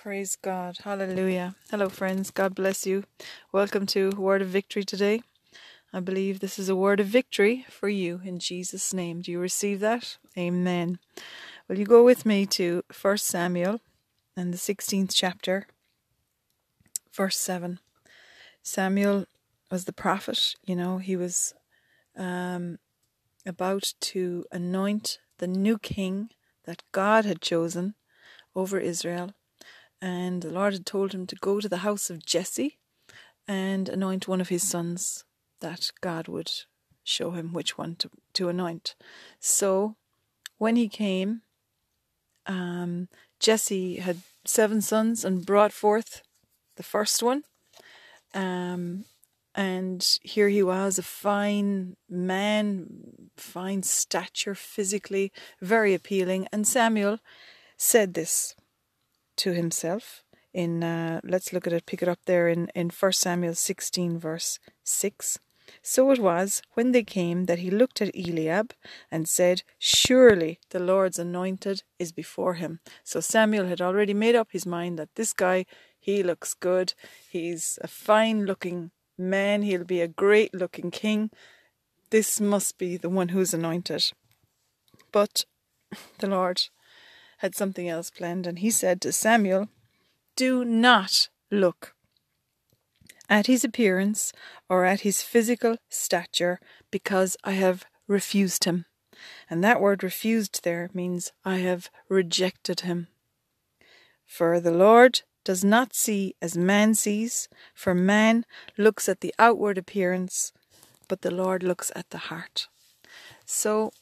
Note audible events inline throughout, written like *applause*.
Praise God. Hallelujah. Hello, friends. God bless you. Welcome to Word of Victory today. I believe this is a word of victory for you in Jesus' name. Do you receive that? Amen. Will you go with me to 1 Samuel and the 16th chapter, verse 7. Samuel was the prophet, you know, he was um, about to anoint the new king that God had chosen over Israel. And the Lord had told him to go to the house of Jesse and anoint one of his sons, that God would show him which one to, to anoint. So when he came, um, Jesse had seven sons and brought forth the first one. Um, and here he was, a fine man, fine stature, physically very appealing. And Samuel said this to himself in uh, let's look at it pick it up there in in 1 Samuel 16 verse 6 so it was when they came that he looked at Eliab and said surely the Lord's anointed is before him so Samuel had already made up his mind that this guy he looks good. He's a fine looking man. He'll be a great looking king. This must be the one who's anointed. But the Lord had something else planned, and he said to Samuel, Do not look at his appearance or at his physical stature, because I have refused him. And that word refused there means I have rejected him. For the Lord does not see as man sees, for man looks at the outward appearance, but the Lord looks at the heart. So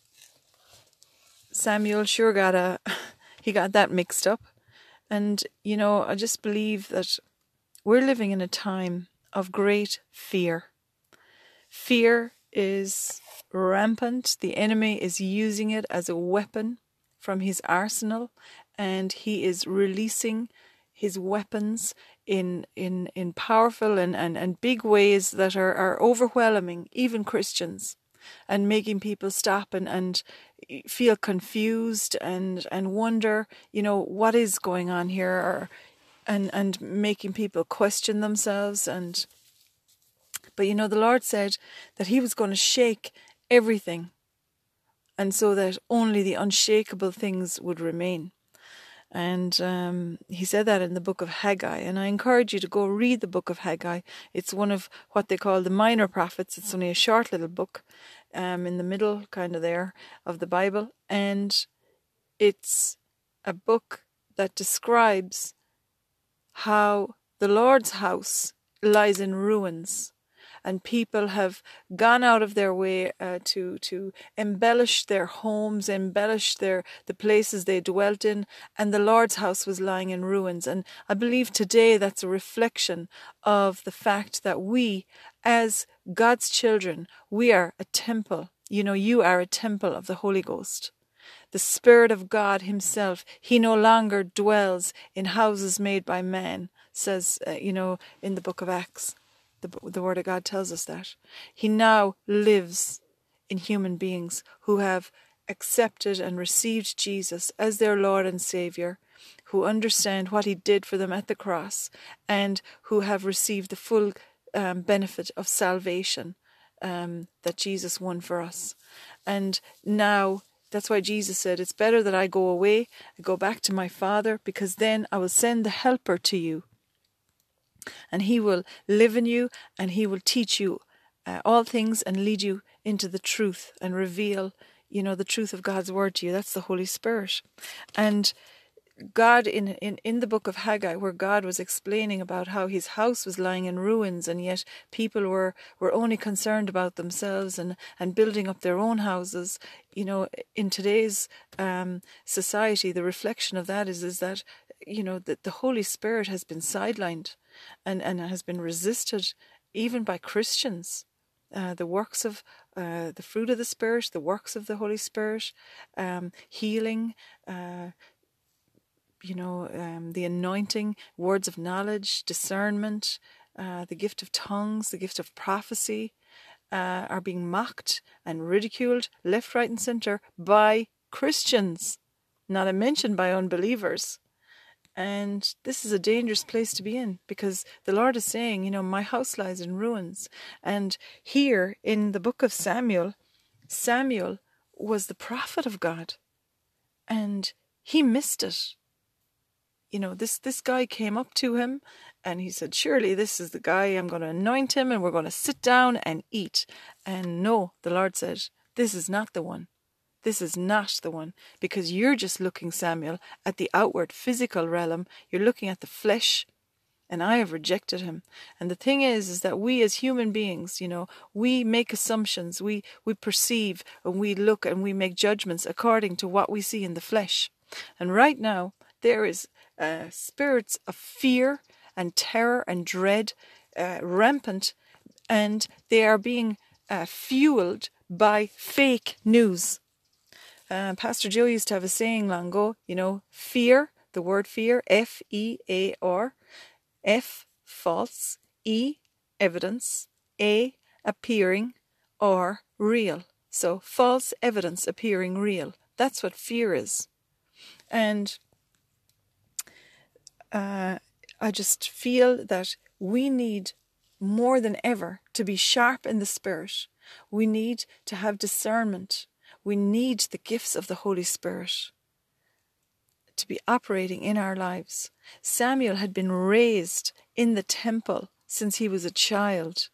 Samuel sure got a he got that mixed up. And, you know, I just believe that we're living in a time of great fear. Fear is rampant. The enemy is using it as a weapon from his arsenal, and he is releasing his weapons in in in powerful and, and, and big ways that are, are overwhelming even Christians and making people stop and, and feel confused and and wonder, you know, what is going on here, or and and making people question themselves and. But you know, the Lord said that He was going to shake everything, and so that only the unshakable things would remain. And um, he said that in the book of Haggai. And I encourage you to go read the book of Haggai. It's one of what they call the minor prophets. It's only a short little book um, in the middle, kind of there, of the Bible. And it's a book that describes how the Lord's house lies in ruins and people have gone out of their way uh, to to embellish their homes, embellish their the places they dwelt in, and the Lord's house was lying in ruins. And I believe today that's a reflection of the fact that we, as God's children, we are a temple. You know, you are a temple of the Holy Ghost the Spirit of God Himself. He no longer dwells in houses made by man, says, uh, you know, in the book of Acts. The, the Word of God tells us that. He now lives in human beings who have accepted and received Jesus as their Lord and Saviour, who understand what He did for them at the cross, and who have received the full um, benefit of salvation um, that Jesus won for us. And now that's why Jesus said, It's better that I go away, I go back to my Father, because then I will send the Helper to you and He will live in you and He will teach you uh, all things and lead you into the truth and reveal, you know, the truth of God's word to you. That's the Holy Spirit. And God in, in, in the book of Haggai, where God was explaining about how his house was lying in ruins, and yet people were, were only concerned about themselves and, and building up their own houses. You know, in today's um, society, the reflection of that is, is that, you know, that the Holy Spirit has been sidelined and, and has been resisted even by Christians. Uh, the works of uh, the fruit of the Spirit, the works of the Holy Spirit, um, healing, uh, you know, um, the anointing, words of knowledge, discernment, uh, the gift of tongues, the gift of prophecy, uh, are being mocked and ridiculed left, right, and centre by Christians, not a mention by unbelievers. And this is a dangerous place to be in because the Lord is saying, you know, my house lies in ruins. And here in the book of Samuel, Samuel was the prophet of God and he missed it. You know, this, this guy came up to him and he said, Surely this is the guy, I'm going to anoint him and we're going to sit down and eat. And no, the Lord said, This is not the one. This is not the one because you're just looking, Samuel, at the outward physical realm. You're looking at the flesh, and I have rejected him. And the thing is, is that we as human beings, you know, we make assumptions, we, we perceive, and we look and we make judgments according to what we see in the flesh. And right now, there is uh, spirits of fear and terror and dread uh, rampant, and they are being uh, fueled by fake news. Uh, Pastor Joe used to have a saying long ago, you know, fear, the word fear, F E A R, F, false, E, evidence, A, appearing, R, real. So false evidence appearing real. That's what fear is. And uh, I just feel that we need more than ever to be sharp in the spirit. We need to have discernment we need the gifts of the Holy Spirit to be operating in our lives. Samuel had been raised in the temple since he was a child.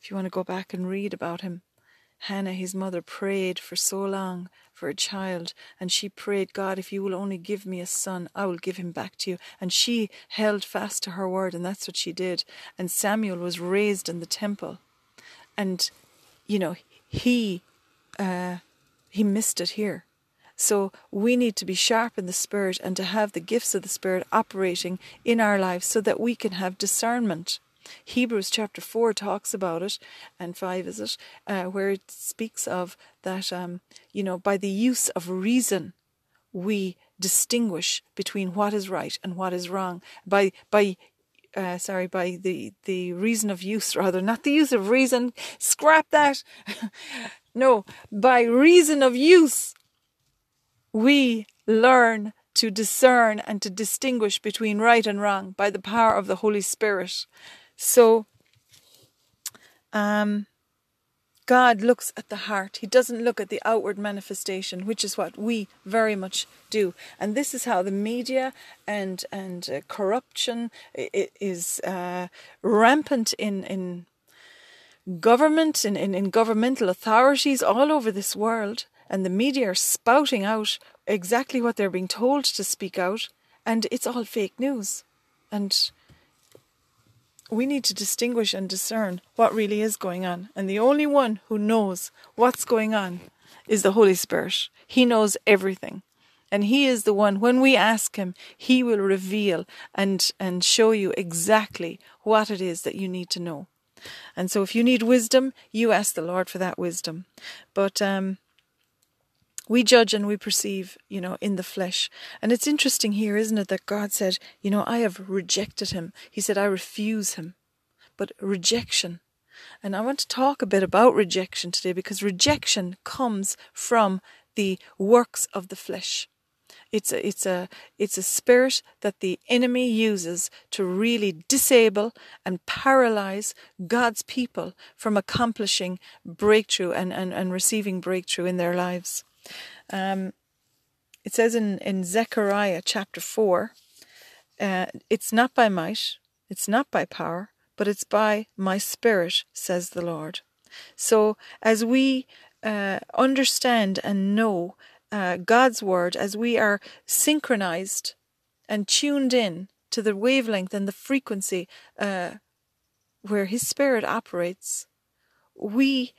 If you want to go back and read about him, Hannah, his mother, prayed for so long for a child, and she prayed, God, if you will only give me a son, I will give him back to you. And she held fast to her word, and that's what she did. And Samuel was raised in the temple. And, you know, he uh, he missed it here. So we need to be sharp in the Spirit and to have the gifts of the Spirit operating in our lives so that we can have discernment. Hebrews chapter 4 talks about it, and 5 is it, uh, where it speaks of that, um, you know, by the use of reason, we distinguish between what is right and what is wrong. By, by uh, sorry, by the, the reason of use, *laughs* rather, not the use of reason. Scrap that. *laughs* No, by reason of use, we learn to discern and to distinguish between right and wrong by the power of the Holy Spirit. So, um, God looks at the heart. He doesn't look at the outward manifestation, which is what we very much do. And this is how the media and and uh, corruption is uh, rampant in in government, in, in, in governmental authorities all over this world, and the media are spouting out exactly what they're being told to speak out, and it's all fake news. And we need to distinguish and discern what really is going on. And the only one who knows what's going on is the Holy Spirit. He knows everything. And He is the one, when we ask Him, He will reveal and, and show you exactly what it is that you need to know. And so if you need wisdom, you ask the Lord for that wisdom. But um, we judge and we perceive, you know, in the flesh. And it's interesting here, isn't it, that God said, you know, I have rejected him. He said, I refuse him. But rejection. And I want to talk a bit about rejection today because rejection comes from the works of the flesh. It's a, it's a, it's a spirit that the enemy uses to really disable and paralyze God's people from accomplishing breakthrough and, and, and receiving breakthrough in their lives. Um, it says in, in Zechariah chapter 4, uh, it's not by might, it's not by power, but it's by my spirit, says the Lord. So as we uh, understand and know uh, God's word, as we are synchronized and tuned in to the wavelength and the frequency uh, where His Spirit operates, we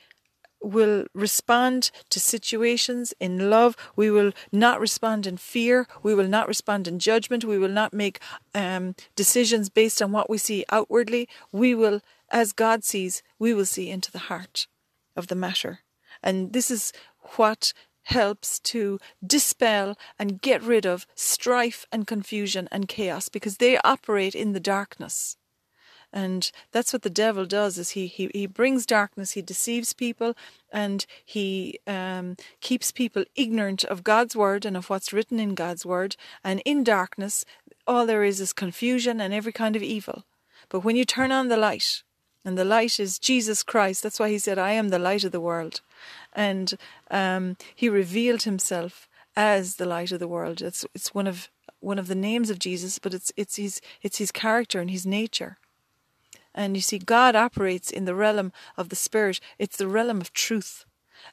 will respond to situations in love. We will not respond in fear. We will not respond in judgment. We will not make um, decisions based on what we see outwardly. We will, as God sees, we will see into the heart of the matter. And this is what helps to dispel and get rid of strife and confusion and chaos because they operate in the darkness. And that's what the devil does is he, he, he brings darkness, he deceives people and he um, keeps people ignorant of God's word and of what's written in God's word. And in darkness, all there is is confusion and every kind of evil. But when you turn on the light, and the light is Jesus Christ, that's why he said, I am the light of the world. And um, he revealed himself as the light of the world. It's it's one of one of the names of Jesus, but it's it's his it's his character and his nature. And you see, God operates in the realm of the spirit. It's the realm of truth.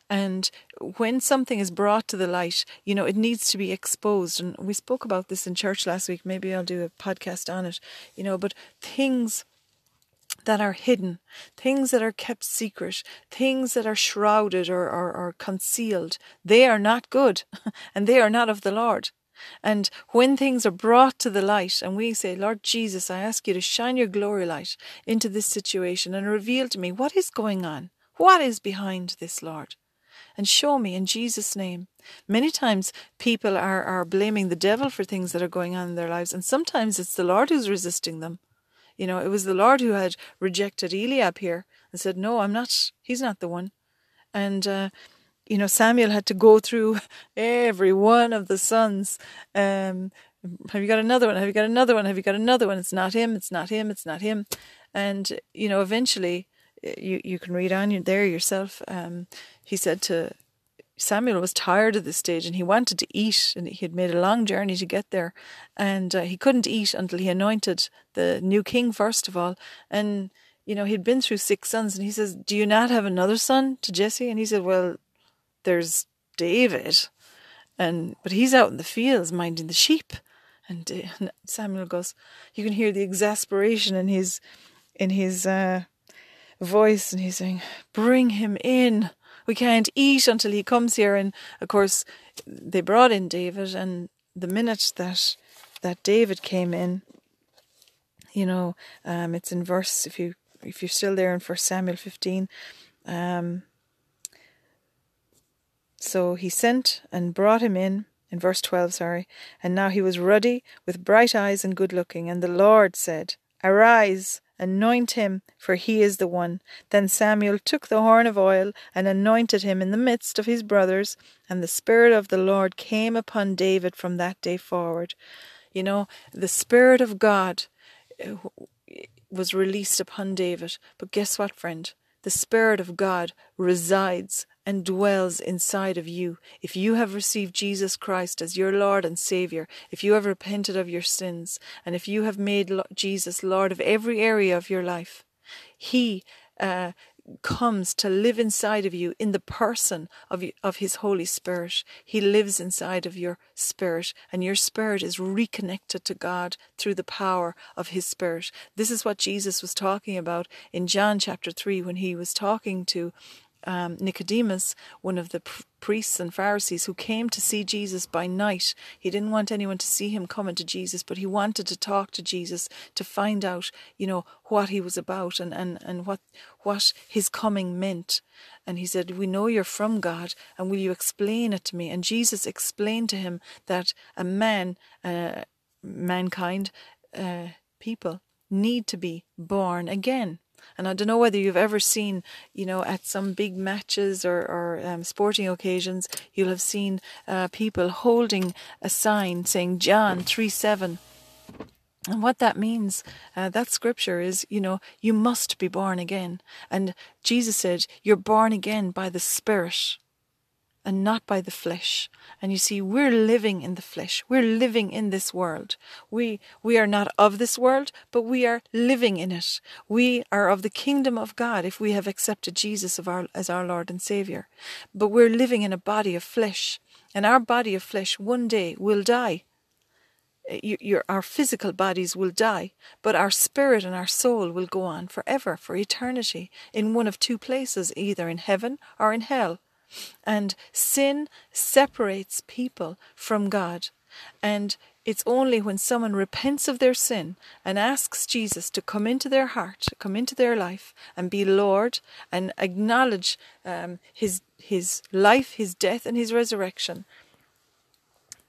And when something is brought to the light, you know, it needs to be exposed. And we spoke about this in church last week. Maybe I'll do a podcast on it, you know, but things that are hidden, things that are kept secret, things that are shrouded or, or, or concealed, they are not good *laughs* and they are not of the Lord. And when things are brought to the light, and we say, Lord Jesus, I ask you to shine your glory light into this situation and reveal to me what is going on. What is behind this, Lord? And show me in Jesus' name. Many times people are, are blaming the devil for things that are going on in their lives, and sometimes it's the Lord who's resisting them. You know, it was the Lord who had rejected Eliab here and said, No, I'm not, he's not the one. And uh, you know, Samuel had to go through every one of the sons. Um, have you got another one? Have you got another one? Have you got another one? It's not him. It's not him. It's not him. And you know, eventually, you you can read on there yourself. Um, he said to Samuel was tired at this stage and he wanted to eat and he had made a long journey to get there and uh, he couldn't eat until he anointed the new king first of all and you know he'd been through six sons and he says do you not have another son to Jesse and he said well there's David, and but he's out in the fields minding the sheep. And, uh, *laughs* Samuel goes, you can hear the exasperation in his in his uh, voice, and he's saying, "Bring him in. We can't eat until he comes here." And of course, they brought in David, and the minute that that David came in, you know, um, it's in verse if you if you're still there in First Samuel fifteen. Um, so he sent and brought him in, in verse 12, sorry, and now he was ruddy, with bright eyes and good looking. And the Lord said, Arise, anoint him, for he is the one. Then Samuel took the horn of oil and anointed him in the midst of his brothers, and the Spirit of the Lord came upon David from that day forward. You know, the Spirit of God uh, was released upon David. But guess what, friend? The Spirit of God resides and dwells inside of you. If you have received Jesus Christ as your Lord and Savior, if you have repented of your sins, and if you have made Jesus Lord of every area of your life, He uh, comes to live inside of you in the person of, of His Holy Spirit. He lives inside of your spirit, and your spirit is reconnected to God through the power of His Spirit. This is what Jesus was talking about in John chapter 3 when He was talking to um, Nicodemus, one of the priests and Pharisees who came to see Jesus by night. He didn't want anyone to see him coming to Jesus, but he wanted to talk to Jesus to find out, you know, what he was about and, and, and what what his coming meant. And he said, We know you're from God, and will you explain it to me? And Jesus explained to him that a man, uh, mankind, uh, people, need to be born again. And I don't know whether you've ever seen, you know, at some big matches or, or um, sporting occasions, you'll have seen uh, people holding a sign saying John 3 7. And what that means, uh, that scripture is, you know, you must be born again. And Jesus said, You're born again by the Spirit and not by the flesh. And you see, we're living in the flesh. We're living in this world. We, we are not of this world, but we are living in it. We are of the kingdom of God if we have accepted Jesus of our, as our Lord and Savior. But we're living in a body of flesh. And our body of flesh one day will die. Eh, your, your, our physical bodies will die, but our spirit and our soul will go on forever, for eternity, in one of two places, either in heaven or in hell. And sin separates people from God. And it's only when someone repents of their sin and asks Jesus to come into their heart, come into their life, and be Lord, and acknowledge um, His His life, His death, and His resurrection,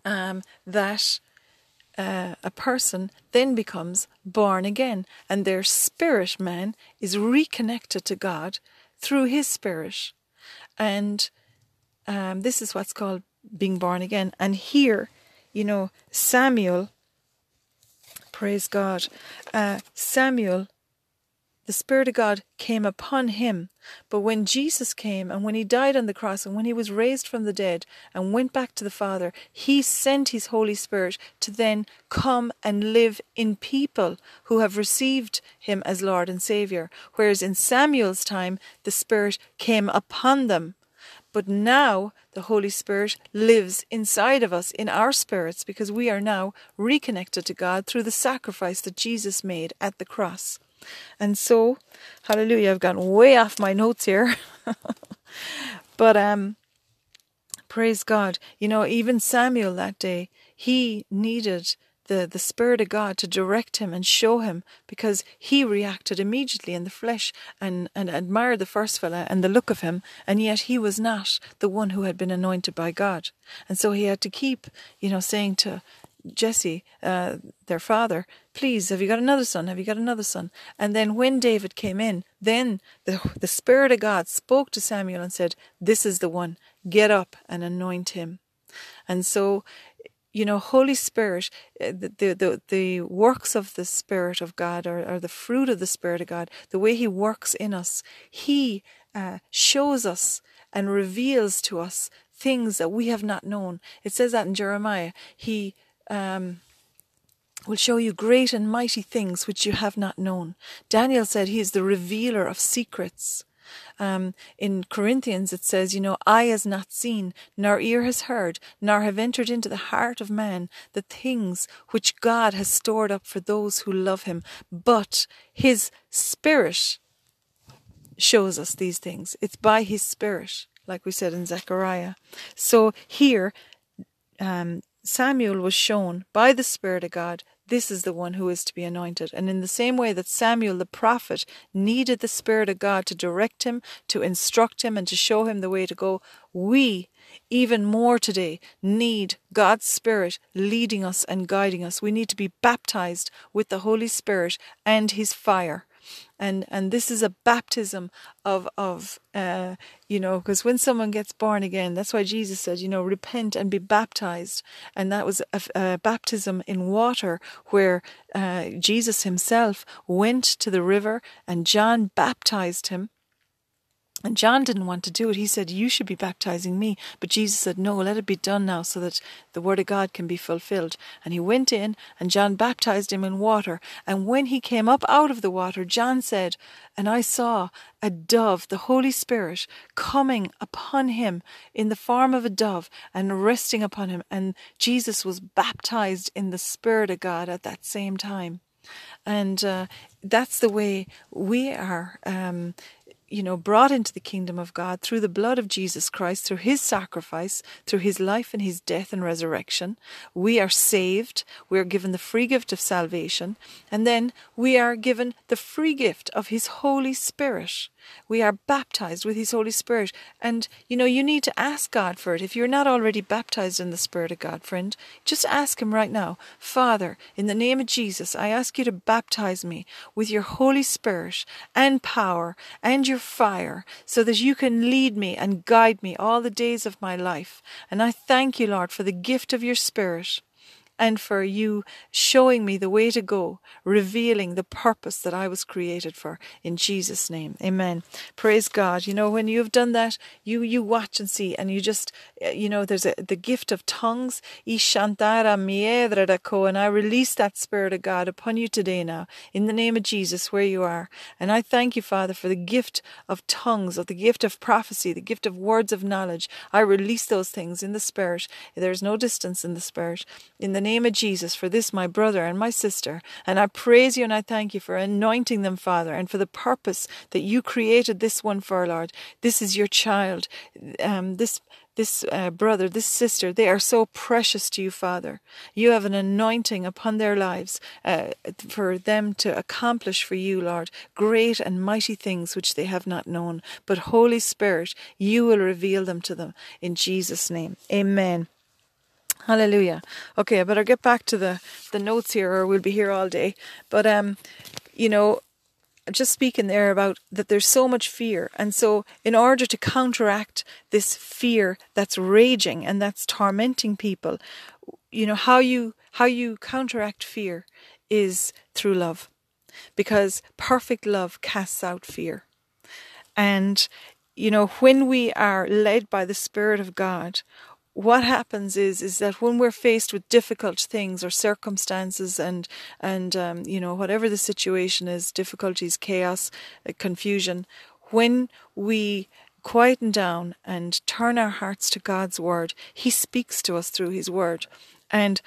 um, that uh, a person then becomes born again, and their spirit man is reconnected to God through His Spirit. And um, this is what's called being born again. And here, you know, Samuel Praise God. Uh, Samuel the Spirit of God came upon him. But when Jesus came and when he died on the cross and when he was raised from the dead and went back to the Father, he sent his Holy Spirit to then come and live in people who have received him as Lord and Saviour. Whereas in Samuel's time, the Spirit came upon them. But now the Holy Spirit lives inside of us in our spirits because we are now reconnected to God through the sacrifice that Jesus made at the cross. And so, hallelujah, I've gone way off my notes here. *laughs* but um praise God. You know, even Samuel that day, he needed the, the Spirit of God to direct him and show him because he reacted immediately in the flesh and, and admired the first fella and the look of him, and yet he was not the one who had been anointed by God. And so he had to keep, you know, saying to Jesse, uh, their father, please, have you got another son? Have you got another son? And then when David came in, then the, the Spirit of God spoke to Samuel and said, This is the one, get up and anoint him. And so, you know, Holy Spirit, uh, the, the, the, works of the Spirit of God or, or the fruit of the Spirit of God, the way He works in us, He uh, shows us and reveals to us things that we have not known. It says that in Jeremiah. He um, will show you great and mighty things which you have not known. Daniel said he is the revealer of secrets. Um, in Corinthians, it says, you know, eye has not seen, nor ear has heard, nor have entered into the heart of man the things which God has stored up for those who love him. But his spirit shows us these things. It's by his spirit, like we said in Zechariah. So here, um, Samuel was shown by the Spirit of God, this is the one who is to be anointed. And in the same way that Samuel the prophet needed the Spirit of God to direct him, to instruct him, and to show him the way to go, we, even more today, need God's Spirit leading us and guiding us. We need to be baptized with the Holy Spirit and His fire and and this is a baptism of of uh, you know because when someone gets born again that's why jesus said you know repent and be baptized. And that was a, a baptism in water where uh, jesus himself went to the river and john baptized him and John didn't want to do it. He said, You should be baptizing me. But Jesus said, No, let it be done now so that the word of God can be fulfilled. And he went in, and John baptized him in water. And when he came up out of the water, John said, And I saw a dove, the Holy Spirit, coming upon him in the form of a dove and resting upon him. And Jesus was baptized in the Spirit of God at that same time. And uh, that's the way we are. Um, you know, brought into the kingdom of God through the blood of Jesus Christ, through his sacrifice, through his life and his death and resurrection. We are saved. We are given the free gift of salvation. And then we are given the free gift of his Holy Spirit. We are baptized with His Holy Spirit. And, you know, you need to ask God for it. If you're not already baptized in the Spirit of God, friend, just ask Him right now Father, in the name of Jesus, I ask you to baptize me with your Holy Spirit and power and your fire so that you can lead me and guide me all the days of my life. And I thank you, Lord, for the gift of your Spirit and for you showing me the way to go, revealing the purpose that I was created for. In Jesus' name, Amen. Praise God. You know, when you've done that, you you watch and see, and you just, uh, you know, there's a, the gift of tongues. And I release that Spirit of God upon you today now, in the name of Jesus, where you are. And I thank you, Father, for the gift of tongues, of the gift of prophecy, the gift of words of knowledge. I release those things in the Spirit. There's no distance in the Spirit. In the name name of Jesus for this, my brother and my sister. And I praise you and I thank you for anointing them, Father, and for the purpose that you created this one for, Lord. This is your child. Um, this this uh, brother, this sister, they are so precious to you, Father. You have an anointing upon their lives uh, for them to accomplish for you, Lord, great and mighty things which they have not known. But Holy Spirit, you will reveal them to them in Jesus' name. Amen. Hallelujah. Okay, I better get back to the, the notes here or we'll be here all day. But um, you know, just speaking there about that there's so much fear. And so in order to counteract this fear that's raging and that's tormenting people, you know, how you how you counteract fear is through love because perfect love casts out fear. And, you know, when we are led by the Spirit of God, what happens is is that when we're faced with difficult things or circumstances and and um, you know whatever the situation is difficulties chaos uh, confusion when we quieten down and turn our hearts to God's word he speaks to us through his word. And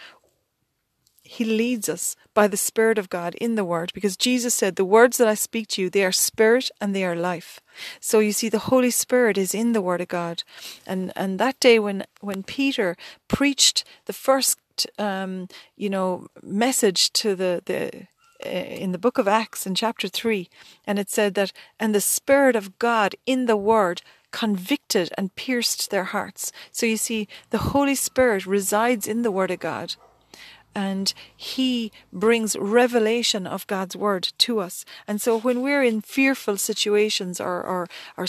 he leads us by the Spirit of God in the Word because Jesus said, The words that I speak to you, they are spirit and they are life. So you see, the Holy Spirit is in the Word of God. And, and that day when, when Peter preached the first, um, you know, message to the, the, uh, in the book of Acts in chapter 3, and it said that, and the Spirit of God in the Word convicted and pierced their hearts. So you see, the Holy Spirit resides in the Word of God and he brings revelation of God's word to us. And so when we're in fearful situations or, or, or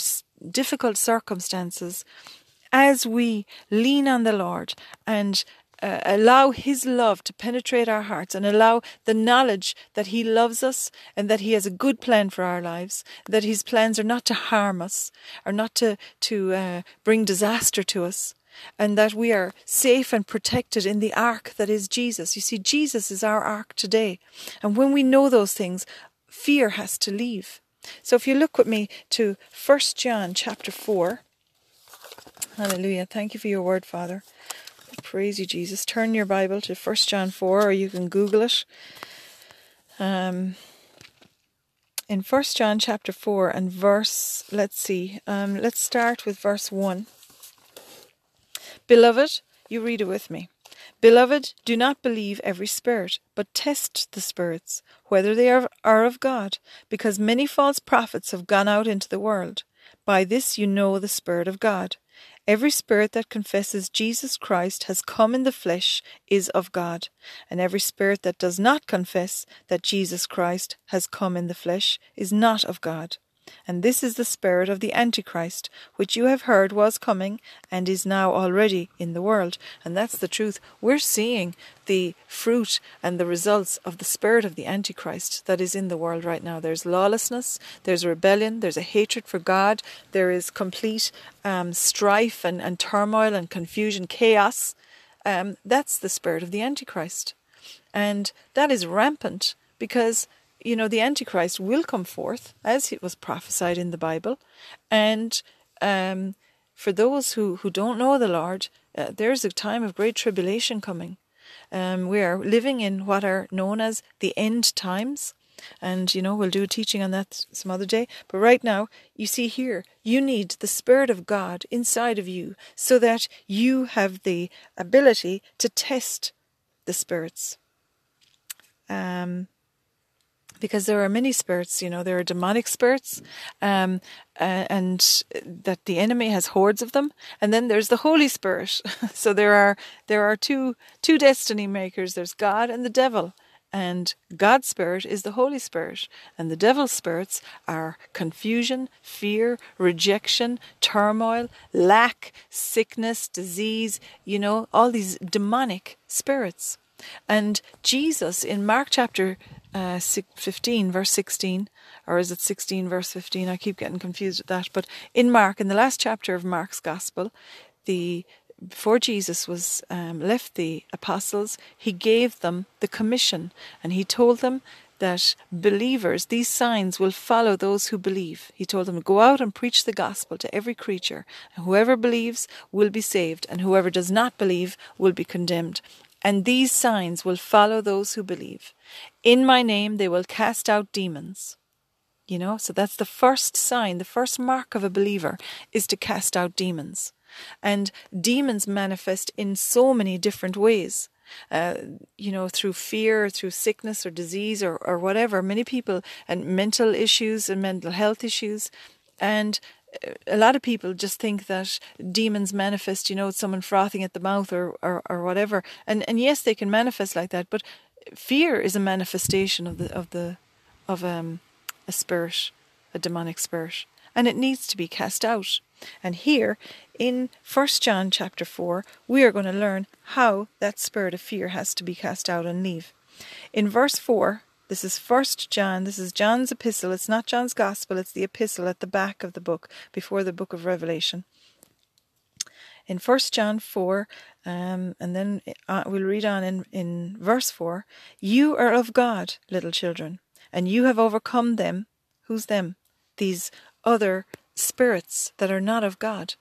difficult circumstances, as we lean on the Lord and uh, allow His love to penetrate our hearts and allow the knowledge that He loves us and that He has a good plan for our lives, that His plans are not to harm us or not to, to uh, bring disaster to us, and that we are safe and protected in the ark that is Jesus. You see, Jesus is our ark today. And when we know those things, fear has to leave. So if you look with me to 1 John chapter 4. Hallelujah. Thank you for your word, Father. Praise you, Jesus. Turn your Bible to 1 John 4, or you can Google it. Um, in 1 John chapter 4 and verse, let's see, um, let's start with verse 1. Beloved, you read it with me. Beloved, do not believe every spirit, but test the spirits, whether they are, are of God, because many false prophets have gone out into the world. By this you know the Spirit of God. Every spirit that confesses Jesus Christ has come in the flesh is of God, and every spirit that does not confess that Jesus Christ has come in the flesh is not of God. And this is the spirit of the Antichrist, which you have heard was coming and is now already in the world. And that's the truth. We're seeing the fruit and the results of the spirit of the Antichrist that is in the world right now. There's lawlessness, there's rebellion, there's a hatred for God, there is complete um, strife and, and turmoil and confusion, chaos. Um, that's the spirit of the Antichrist. And that is rampant because you know, the Antichrist will come forth, as it was prophesied in the Bible. And um, for those who, who don't know the Lord, uh, there's a time of great tribulation coming. Um, we are living in what are known as the end times. And, you know, we'll do a teaching on that some other day. But right now, you see here, you need the Spirit of God inside of you so that you have the ability to test the spirits. Um, because there are many spirits, you know, there are demonic spirits, um, uh, and that the enemy has hordes of them, and then there's the Holy Spirit. *laughs* so there are there are two two destiny makers. There's God and the devil, and God's spirit is the Holy Spirit, and the devil's spirits are confusion, fear, rejection, turmoil, lack, sickness, disease. You know, all these demonic spirits. And Jesus in Mark chapter uh, 15, verse 16, or is it 16, verse 15? I keep getting confused with that. But in Mark, in the last chapter of Mark's Gospel, the before Jesus was um, left the apostles, he gave them the commission, and he told them that believers, these signs will follow those who believe. He told them, Go out and preach the gospel to every creature, and whoever believes will be saved, and whoever does not believe will be condemned. And these signs will follow those who believe. In my name they will cast out demons. You know, so that's the first sign, the first mark of a believer is to cast out demons. And demons manifest in so many different ways. Uh, you know, through fear, through sickness or disease or, or whatever. Many people, and mental issues and mental health issues. And a lot of people just think that demons manifest, you know, someone frothing at the mouth or, or, or whatever. And and yes, they can manifest like that, but fear is a manifestation of the of the of um a spirit, a demonic spirit, and it needs to be cast out. And here in First John chapter four, we are going to learn how that spirit of fear has to be cast out and leave. In verse 4, this is First John. This is John's epistle. It's not John's gospel. It's the epistle at the back of the book before the book of Revelation. In First John four, um, and then uh, we'll read on in in verse four. You are of God, little children, and you have overcome them. Who's them? These other spirits that are not of God,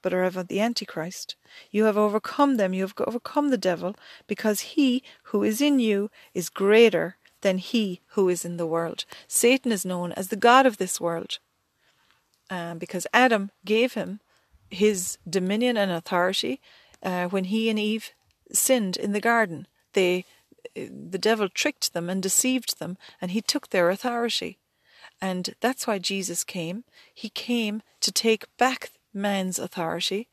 but are of the Antichrist. You have overcome them. You have overcome the devil, because he who is in you is greater than he who is in the world. Satan is known as the God of this world um, because Adam gave him his dominion and authority uh, when he and Eve sinned in the garden. They, the devil tricked them and deceived them, and he took their authority. And that's why Jesus came. He came to take back man's authority.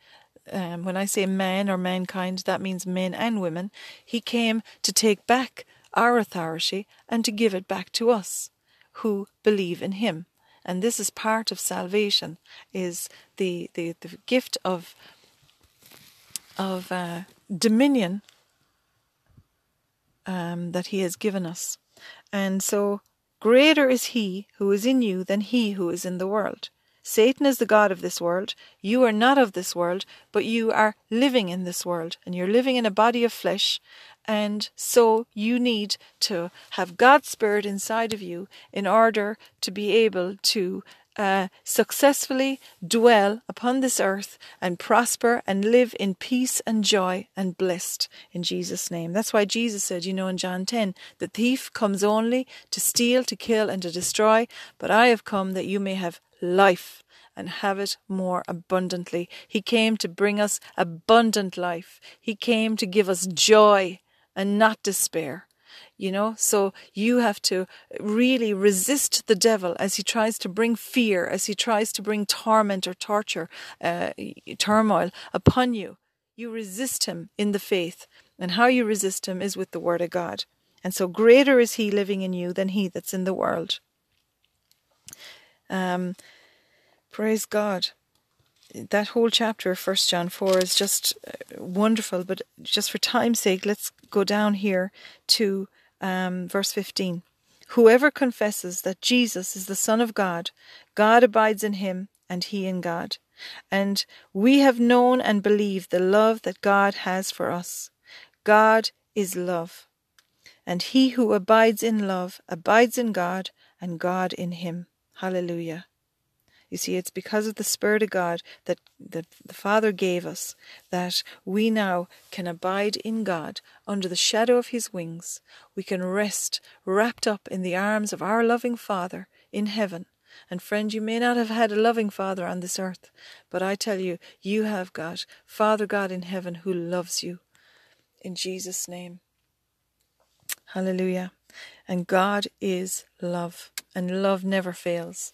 Um, when I say man or mankind, that means men and women. He came to take back our authority and to give it back to us who believe in him. And this is part of salvation is the the, the gift of of uh, dominion um, that he has given us. And so greater is he who is in you than he who is in the world. Satan is the God of this world. You are not of this world, but you are living in this world, and you're living in a body of flesh, and so you need to have God's Spirit inside of you in order to be able to uh, successfully dwell upon this earth and prosper and live in peace and joy and blessed in Jesus' name. That's why Jesus said, you know, in John 10, the thief comes only to steal, to kill, and to destroy, but I have come that you may have life and have it more abundantly. He came to bring us abundant life. He came to give us joy and not despair. You know, so you have to really resist the devil as he tries to bring fear, as he tries to bring torment or torture, uh, turmoil upon you. You resist him in the faith. And how you resist him is with the word of God. And so greater is he living in you than he that's in the world. Um, praise God that whole chapter of First John four is just uh, wonderful. But just for time's sake, let's go down here to um, verse fifteen. Whoever confesses that Jesus is the Son of God, God abides in him, and he in God. And we have known and believed the love that God has for us. God is love. And he who abides in love abides in God, and God in him. Hallelujah. You see, it's because of the Spirit of God that, that the Father gave us that we now can abide in God under the shadow of His wings. We can rest wrapped up in the arms of our loving Father in heaven. And friend, you may not have had a loving Father on this earth, but I tell you, you have got Father God in heaven who loves you. In Jesus' name. Hallelujah. And God is love, and love never fails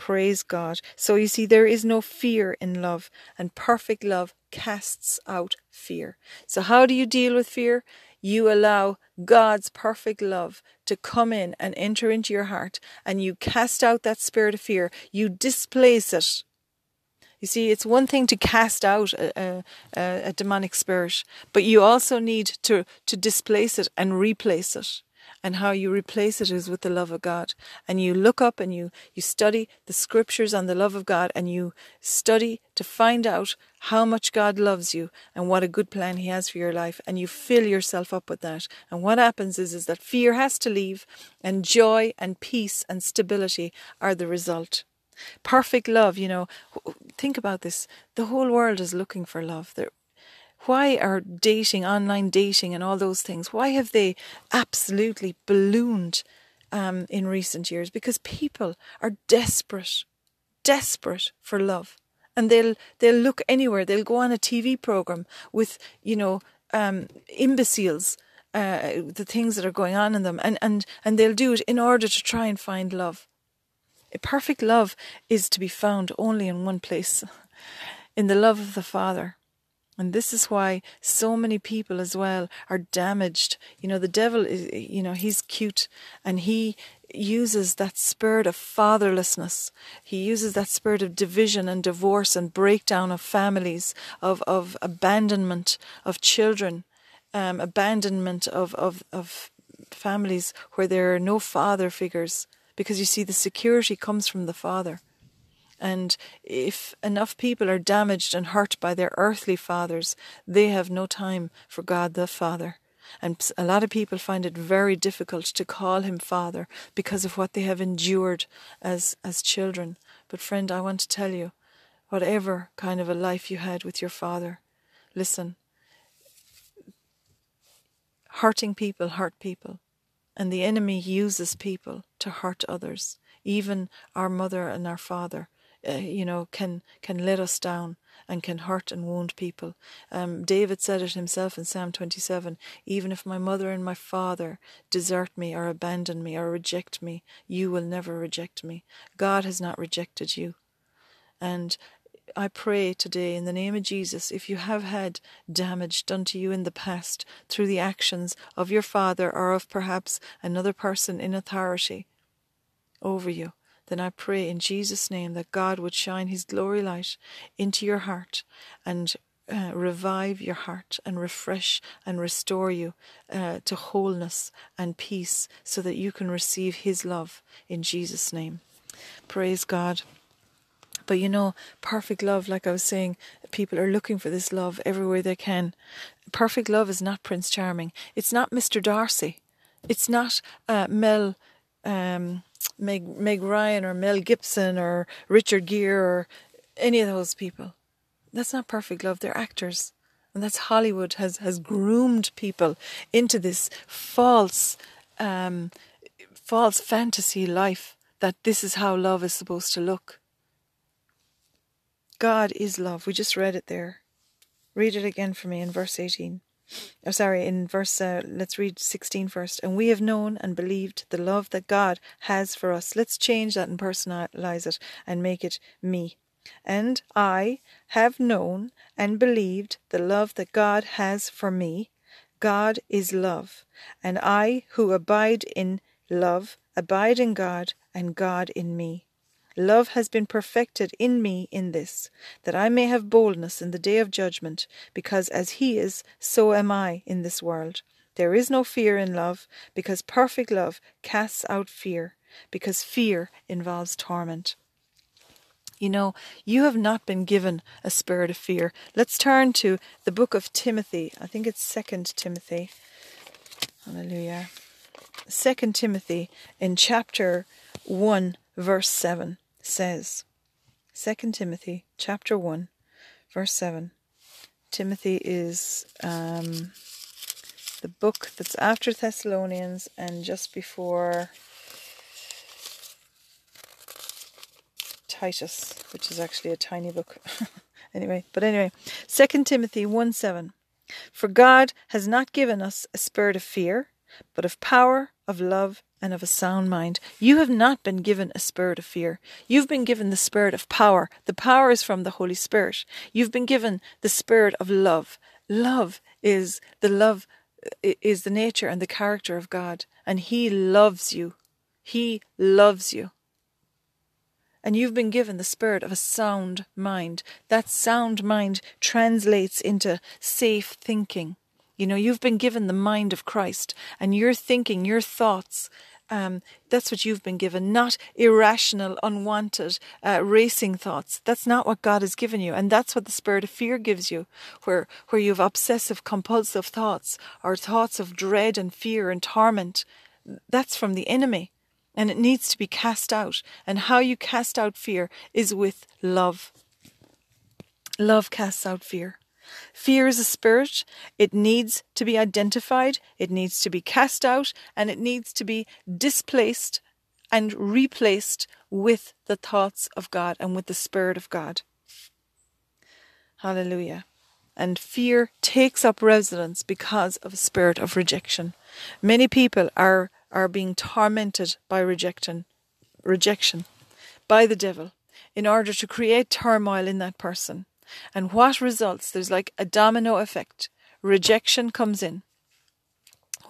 Praise God. So you see, there is no fear in love, and perfect love casts out fear. So, how do you deal with fear? You allow God's perfect love to come in and enter into your heart, and you cast out that spirit of fear. You displace it. You see, it's one thing to cast out a, a, a demonic spirit, but you also need to, to displace it and replace it and how you replace it is with the love of God. And you look up and you, you study the scriptures on the love of God and you study to find out how much God loves you and what a good plan He has for your life. And you fill yourself up with that. And what happens is, is that fear has to leave and joy and peace and stability are the result. Perfect love, you know, think about this. The whole world is looking for love. They're, why are dating, online dating, and all those things, why have they absolutely ballooned um, in recent years? Because people are desperate, desperate for love. And they'll they'll look anywhere. They'll go on a TV program with you know um, imbeciles uh, the things that are going on in them, and, and, and they'll do it in order to try and find love. A perfect love is to be found only in one place *laughs* in the love of the Father. And this is why so many people as well are damaged. You know, the devil is, you know, he's cute and he uses that spirit of fatherlessness. He uses that spirit of division and divorce and breakdown of families, of, of abandonment of children, um, abandonment of, of, of families where there are no father figures. Because you see, the security comes from the father. And if enough people are damaged and hurt by their earthly fathers, they have no time for God the Father. And a lot of people find it very difficult to call him Father because of what they have endured as, as children. But, friend, I want to tell you whatever kind of a life you had with your father, listen, hurting people hurt people. And the enemy uses people to hurt others, even our mother and our father uh, you know, can can let us down and can hurt and wound people. Um, David said it himself in Psalm 27 Even if my mother and my father desert me or abandon me or reject me, you will never reject me. God has not rejected you. And I pray today in the name of Jesus, if you have had damage done to you in the past through the actions of your father or of perhaps another person in authority over you, then I pray in Jesus' name that God would shine His glory light into your heart and uh, revive your heart and refresh and restore you uh, to wholeness and peace so that you can receive His love in Jesus' name. Praise God. But you know, perfect love, like I was saying, people are looking for this love everywhere they can. Perfect love is not Prince Charming. It's not Mr. Darcy. It's not uh, Mel. Um, Meg Meg Ryan or Mel Gibson or Richard Gere or any of those people. That's not perfect love. They're actors. And that's Hollywood has, has groomed people into this false um, false fantasy life that this is how love is supposed to look. God is love. We just read it there. Read it again for me in verse 18 oh, sorry, in verse, uh, let's read 16 first. And we have known and believed the love that God has for us. Let's change that and personalize it and make it me. And I have known and believed the love that God has for me. God is love, and I who abide in love abide in God, and God in me. Love has been perfected in me in this, that I may have boldness in the day of judgment, because as he is, so am I in this world. There is no fear in love, because perfect love casts out fear, because fear involves torment. You know, you have not been given a spirit of fear. Let's turn to the book of Timothy. I think it's Second Timothy. Hallelujah. Second Timothy in chapter 1 verse 7 says 2 Timothy chapter 1 verse 7 Timothy is um, the book that's after Thessalonians and just before Titus which is actually a tiny book. *laughs* Anyway but anyway 2 Timothy 1 7 For God has not given us a spirit of fear but of power of love and of a sound mind. You have not been given a spirit of fear. You've been given the spirit of power. The power is from the Holy Spirit. You've been given the spirit of love. Love is the love is the nature and the character of God, and He loves you. He loves you. And you've been given the spirit of a sound mind. That sound mind translates into safe thinking. You know, you've been given the mind of Christ, and your thinking, your thoughts, um, that's what you've been given, not irrational, unwanted, uh, racing thoughts. That's not what God has given you, and that's what the spirit of fear gives you, where where you have obsessive, compulsive thoughts or thoughts of dread and fear and torment. That's from the enemy, and it needs to be cast out. And how you cast out fear is with love. Love casts out fear. Fear is a spirit. It needs to be identified, it needs to be cast out, and it needs to be displaced and replaced with the thoughts of God and with the Spirit of God. Hallelujah. and fear takes up residence because of a spirit of rejection. Many people are are being tormented by rejection, rejection by the devil in order to create turmoil in that person. And what results? There's like a domino effect. Rejection comes in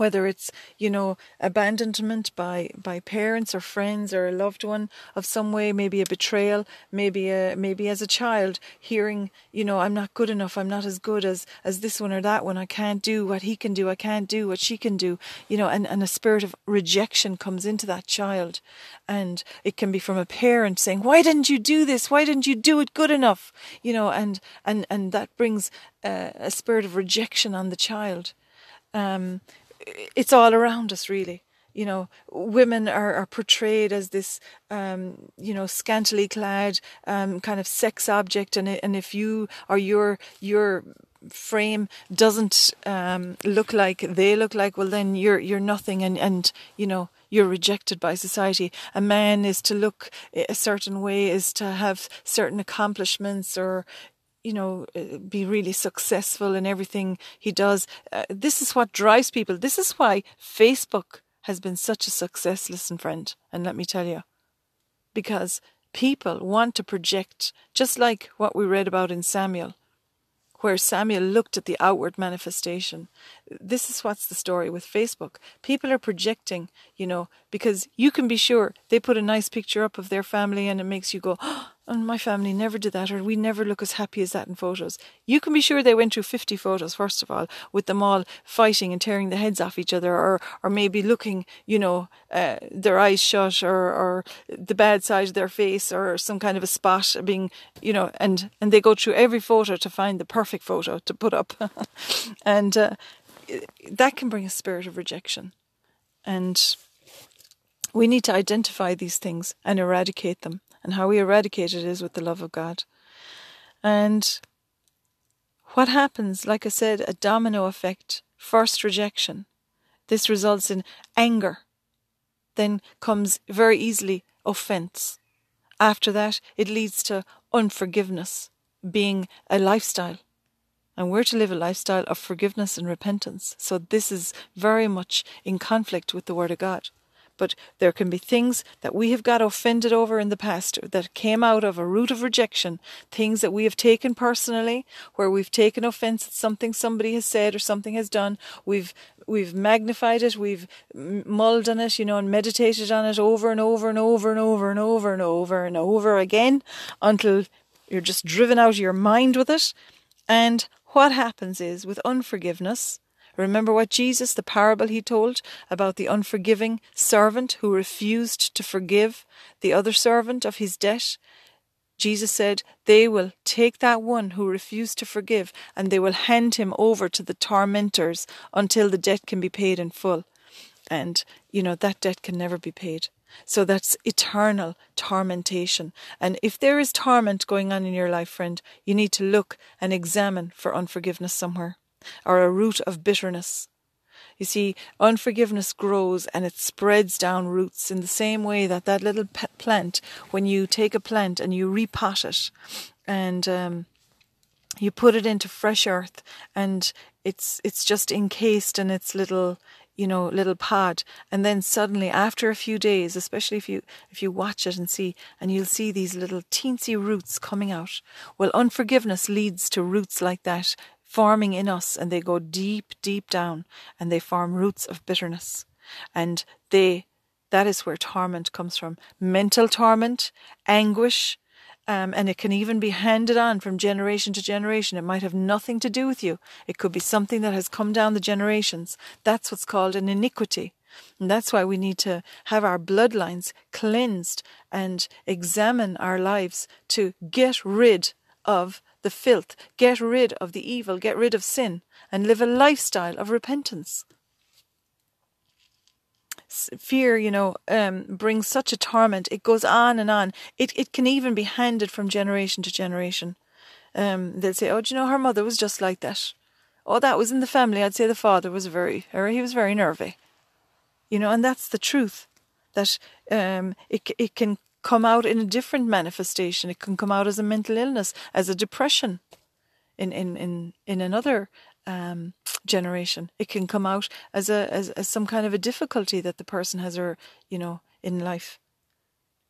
whether it's you know abandonment by by parents or friends or a loved one of some way maybe a betrayal maybe a maybe as a child hearing you know I'm not good enough I'm not as good as as this one or that one I can't do what he can do I can't do what she can do you know and and a spirit of rejection comes into that child. And it can be from a parent saying why didn't you do this? Why didn't you do it good enough? you know and and and that brings uh, a spirit of rejection on the child. Um, it's all around us, really. You know, women are, are portrayed as this, um, you know, scantily clad um, kind of sex object, and and if you or your your frame doesn't um, look like they look like, well, then you're you're nothing, and and you know you're rejected by society. A man is to look a certain way, is to have certain accomplishments, or you know, uh, be really successful in everything he does. Uh, this is what drives people. This is why Facebook has been such a success, listen, friend. And let me tell you, because people want to project, just like what we read about in Samuel, where Samuel looked at the outward manifestation. This is what's the story with Facebook. People are projecting, you know, because you can be sure they put a nice picture up of their family and it makes you go, *gasps* oh, and my family never did that, or we never look as happy as that in photos. You can be sure they went through 50 photos, first of all, with them all fighting and tearing the heads off each other, or, or maybe looking, you know, uh, their eyes shut, or, or the bad side of their face, or some kind of a spot being, you know, and, and they go through every photo to find the perfect photo to put up. *laughs* and uh, that can bring a spirit of rejection. And we need to identify these things and eradicate them and how we eradicate it is with the love of God. And what happens, like I said, a domino effect. First, rejection. This results in anger. Then comes very easily offense. After that, it leads to unforgiveness being a lifestyle. And we're to live a lifestyle of forgiveness and repentance. So this is very much in conflict with the Word of God but there can be things that we have got offended over in the past that came out of a root of rejection, things that we have taken personally, where we've taken offense at something somebody has said or something has done. We've we've magnified it, we've mulled on it, you know, and meditated on it over and over and over and over and over and over and over again until you're just driven out of your mind with it. And what happens is with unforgiveness, Remember what Jesus, the parable he told about the unforgiving servant who refused to forgive the other servant of his debt? Jesus said, They will take that one who refused to forgive and they will hand him over to the tormentors until the debt can be paid in full. And, you know, that debt can never be paid. So that's eternal tormentation. And if there is torment going on in your life, friend, you need to look and examine for unforgiveness somewhere or a root of bitterness. You see, unforgiveness grows and it spreads down roots in the same way that that little plant, when you take a plant and you repot it and um, you put it into fresh earth and it's it's just encased in its little you know little pod and then suddenly after a few days especially if you if you watch it and see and you'll see these little teensy roots coming out well unforgiveness leads to roots like that forming in us and they go deep, deep down and they form roots of bitterness. And they, that is where torment comes from. Mental torment, anguish, um, and it can even be handed on from generation to generation. It might have nothing to do with you. It could be something that has come down the generations. That's what's called an iniquity. And that's why we need to have our bloodlines cleansed and examine our lives to get rid of the filth, get rid of the evil, get rid of sin, and live a lifestyle of repentance. Fear, you know, um, brings such a torment. It goes on and on. It it can even be handed from generation to generation. Um, they'll say, "Oh, do you know her mother was just like that." Oh, that was in the family. I'd say the father was very, or he was very nervy. You know, and that's the truth. That um, it it can come out in a different manifestation. It can come out as a mental illness, as a depression. in in in, in another um, generation. It can come out as a as, as some kind of a difficulty that the person has or you know in life.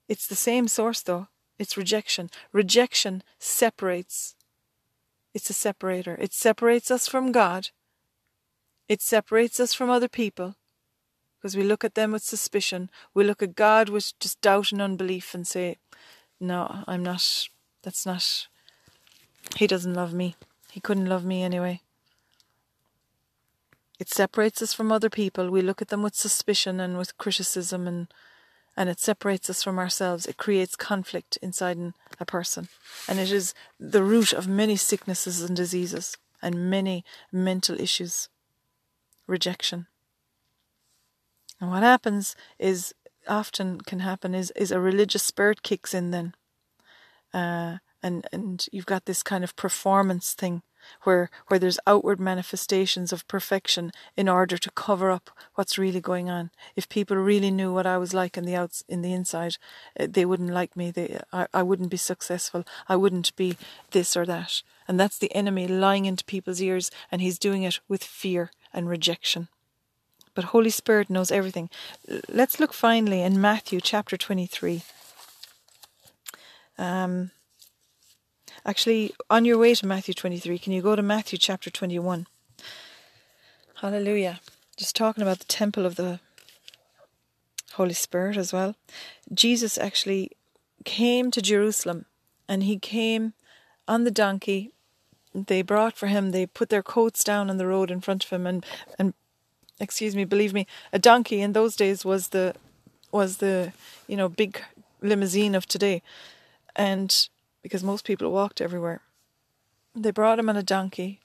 It's the same source though. It's rejection. Rejection separates. It's a separator. It separates us from God. It separates us from other people because we look at them with suspicion. We look at God with just doubt and unbelief and say, No, I'm not, that's not, He doesn't love me. He couldn't love me anyway. It separates us from other people. We look at them with suspicion and with criticism and and it separates us from ourselves. It creates conflict inside a person. And it is the root of many sicknesses and diseases and many mental issues. Rejection. And what happens is often can happen is, is a religious spirit kicks in then. Uh, and, and you've got this kind of performance thing where where there's outward manifestations of perfection in order to cover up what's really going on. If people really knew what I was like in the outs in the inside, eh, they wouldn't like me. They I, I wouldn't be successful. I wouldn't be this or that. And that's the enemy lying into people's ears, and he's doing it with fear and rejection. But Holy Spirit knows everything. Let's look finally in Matthew chapter twenty three. Um, Actually, on your way to Matthew 23, can you go to Matthew chapter 21? Hallelujah. Just talking about the temple of the Holy Spirit as well. Jesus actually came to Jerusalem and he came on the donkey. They brought for him, they put their coats down on the road in front of him and and excuse me, believe me, a donkey in those days was the was the, you know, big limousine of today. And because most people walked everywhere. They brought him on a donkey.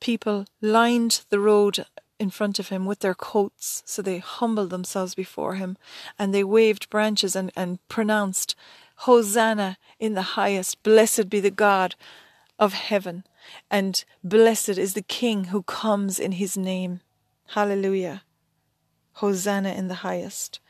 People lined the road in front of him with their coats, so they humbled themselves before him, and they waved branches and, and pronounced, Hosanna in the highest, blessed be the God of heaven, and blessed is the King who comes in his name. Hallelujah. Hosanna in the highest.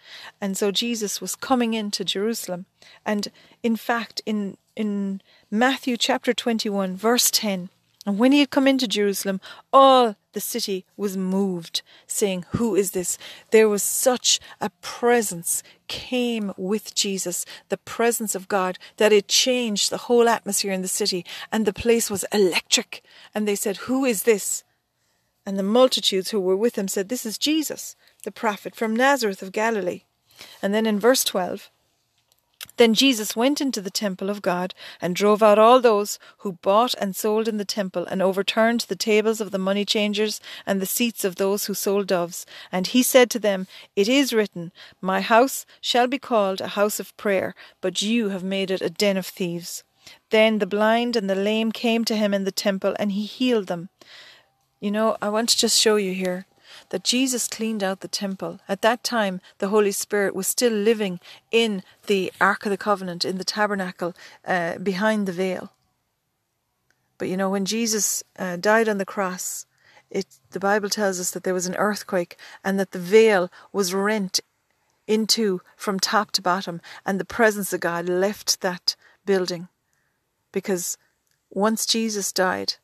And so Jesus was coming into Jerusalem. And in fact, in in Matthew chapter 21, verse 10. And when he had come into Jerusalem, all the city was moved, saying, Who is this? There was such a presence came with Jesus, the presence of God, that it changed the whole atmosphere in the city, and the place was electric. And they said, Who is this? And the multitudes who were with him said, This is Jesus, the prophet from Nazareth of Galilee. And then in verse 12, then Jesus went into the temple of God and drove out all those who bought and sold in the temple and overturned the tables of the money changers and the seats of those who sold doves. And he said to them, It is written, My house shall be called a house of prayer, but you have made it a den of thieves. Then the blind and the lame came to him in the temple and he healed them. You know, I want to just show you here that Jesus cleaned out the temple. At that time, the Holy Spirit was still living in the Ark of the Covenant, in the tabernacle, uh, behind the veil. But you know, when Jesus uh, died on the cross, it, the Bible tells us that there was an earthquake and that the veil was rent into from top to bottom, and the presence of God left that building. Because once Jesus died,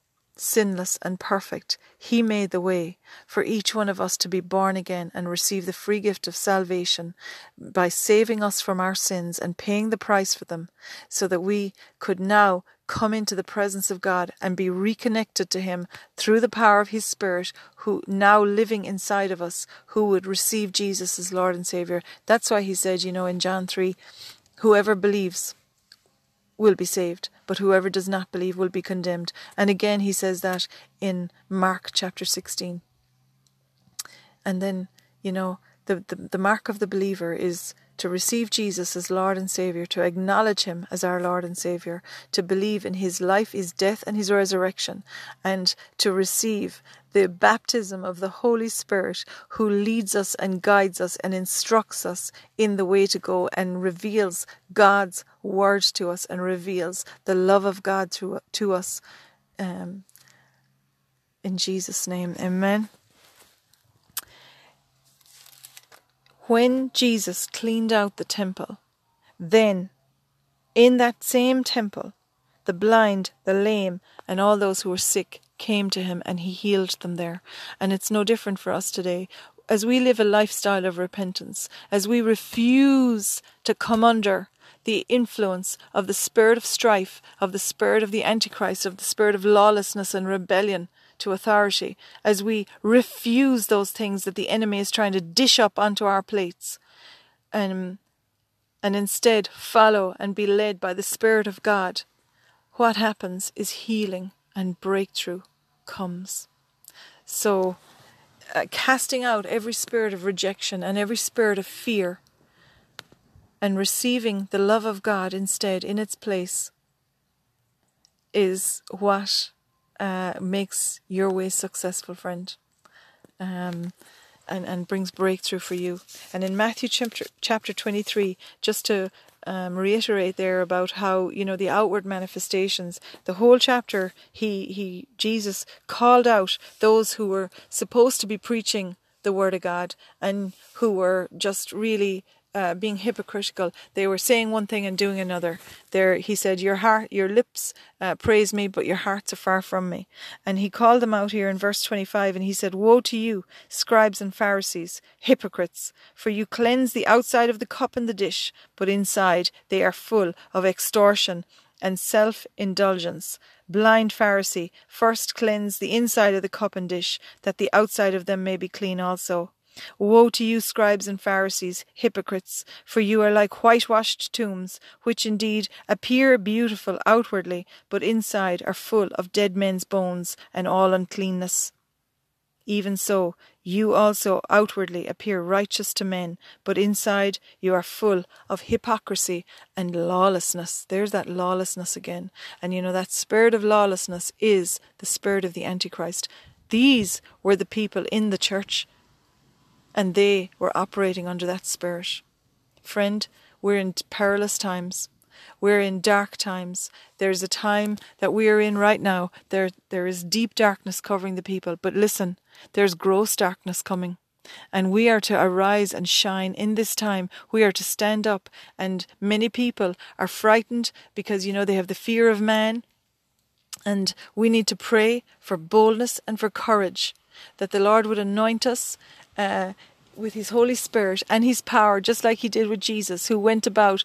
sinless and perfect, He made the way for each one of us to be born again and receive the free gift of salvation by saving us from our sins and paying the price for them, so that we could now come into the presence of God and be reconnected to Him through the power of His Spirit, who now living inside of us, who would receive Jesus as Lord and Savior. That's why He said, you know, in John 3, whoever believes will be saved, but whoever does not believe will be condemned. And again, he says that in Mark chapter 16. And then, you know, the, the, the mark of the believer is to receive Jesus as Lord and Saviour, to acknowledge Him as our Lord and Saviour, to believe in His life, His death, and His resurrection, and to receive the baptism of the Holy Spirit who leads us and guides us and instructs us in the way to go and reveals God's word to us and reveals the love of God to, to us. Um, in Jesus' name, amen. When Jesus cleaned out the temple, then in that same temple, the blind, the lame, and all those who were sick came to him and he healed them there. And it's no different for us today. As we live a lifestyle of repentance, as we refuse to come under the influence of the spirit of strife, of the spirit of the Antichrist, of the spirit of lawlessness and rebellion to authority, as we refuse those things that the enemy is trying to dish up onto our plates, and, and instead follow and be led by the Spirit of God, what happens is healing and breakthrough comes. So, uh, casting out every spirit of rejection and every spirit of fear and receiving the love of God instead in its place is what uh, makes your way successful, friend, um, and, and brings breakthrough for you. And in Matthew chapter, chapter 23, just to um, reiterate there about how you know the outward manifestations. The whole chapter, he he Jesus called out those who were supposed to be preaching the word of God and who were just really uh, being hypocritical. They were saying one thing and doing another. There, he said, "Your heart, your lips uh, praise me, but your hearts are far from me." And he called them out here in verse twenty-five, and he said, "Woe to you, scribes and Pharisees, hypocrites! For you cleanse the outside of the cup and the dish, but inside they are full of extortion and self-indulgence." Blind Pharisee, first cleanse the inside of the cup and dish, that the outside of them may be clean also. Woe to you, scribes and Pharisees, hypocrites! For you are like whitewashed tombs, which indeed appear beautiful outwardly, but inside are full of dead men's bones and all uncleanness. Even so, you also outwardly appear righteous to men, but inside you are full of hypocrisy and lawlessness. There's that lawlessness again. And you know, that spirit of lawlessness is the spirit of the Antichrist. These were the people in the church and they were operating under that spirit. Friend, we're in perilous times. We're in dark times. There's a time that we are in right now. There, there is deep darkness covering the people. But listen, there's gross darkness coming. And we are to arise and shine in this time. We are to stand up. And many people are frightened because, you know, they have the fear of man. And we need to pray for boldness and for courage that the Lord would anoint us uh, with His Holy Spirit and His power, just like He did with Jesus, who went about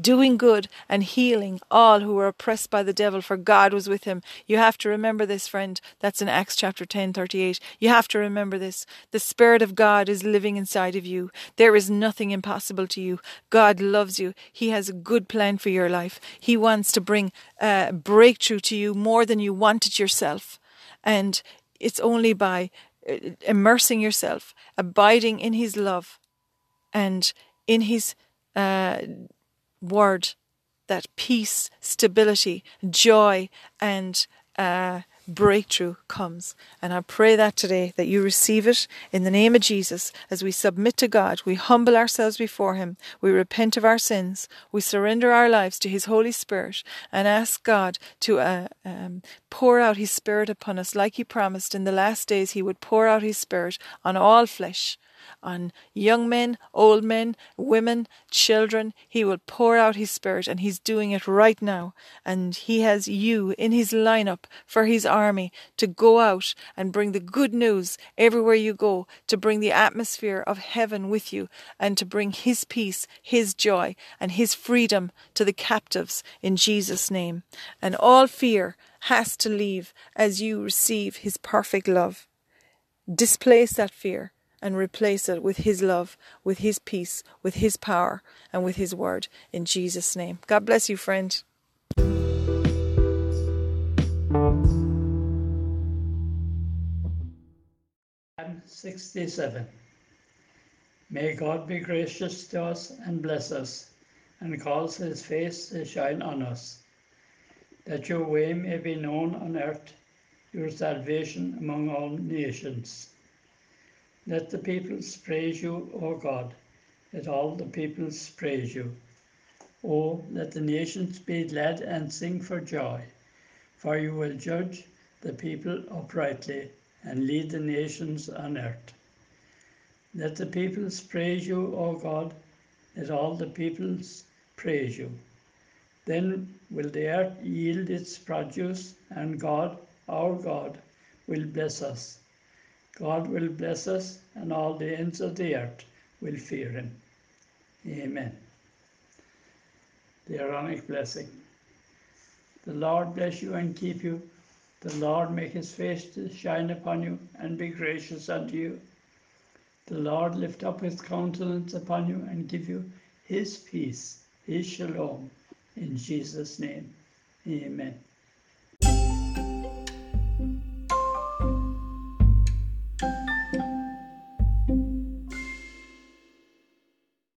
doing good and healing all who were oppressed by the devil, for God was with Him. You have to remember this, friend. That's in Acts chapter 10 38. You have to remember this. The Spirit of God is living inside of you. There is nothing impossible to you. God loves you. He has a good plan for your life. He wants to bring a breakthrough to you more than you want it yourself. And it's only by immersing yourself, abiding in His love and in His uh, word, that peace, stability, joy, and uh, breakthrough comes. And I pray that today that you receive it in the name of Jesus. As we submit to God, we humble ourselves before Him, we repent of our sins, we surrender our lives to His Holy Spirit, and ask God to uh, um, pour out His Spirit upon us, like He promised in the last days. He would pour out His Spirit on all flesh on young men, old men, women, children. He will pour out His Spirit, and He's doing it right now. And He has you in His lineup for His army to go out and bring the good news everywhere you go, to bring the atmosphere of heaven with you, and to bring His peace, His joy, and His freedom to the captives in Jesus' name. And all fear has to leave as you receive His perfect love. Displace that fear and replace it with His love, with His peace, with His power, and with His word in Jesus' name. God bless you, friend. Psalm 67 May God be gracious to us and bless us, and cause his face to shine on us, that your way may be known on earth, your salvation among all nations. Let the peoples praise you, O God. Let all the peoples praise you. O let the nations be glad and sing for joy, for you will judge the people uprightly and lead the nations on earth. Let the peoples praise you, O God. Let all the peoples praise you. Then will the earth yield its produce, and God, our God, will bless us. God will bless us, and all the ends of the earth will fear him. Amen. The Aaronic blessing. The Lord bless you and keep you. The Lord make his face to shine upon you and be gracious unto you. The Lord lift up his countenance upon you and give you his peace, his shalom. In Jesus' name, amen.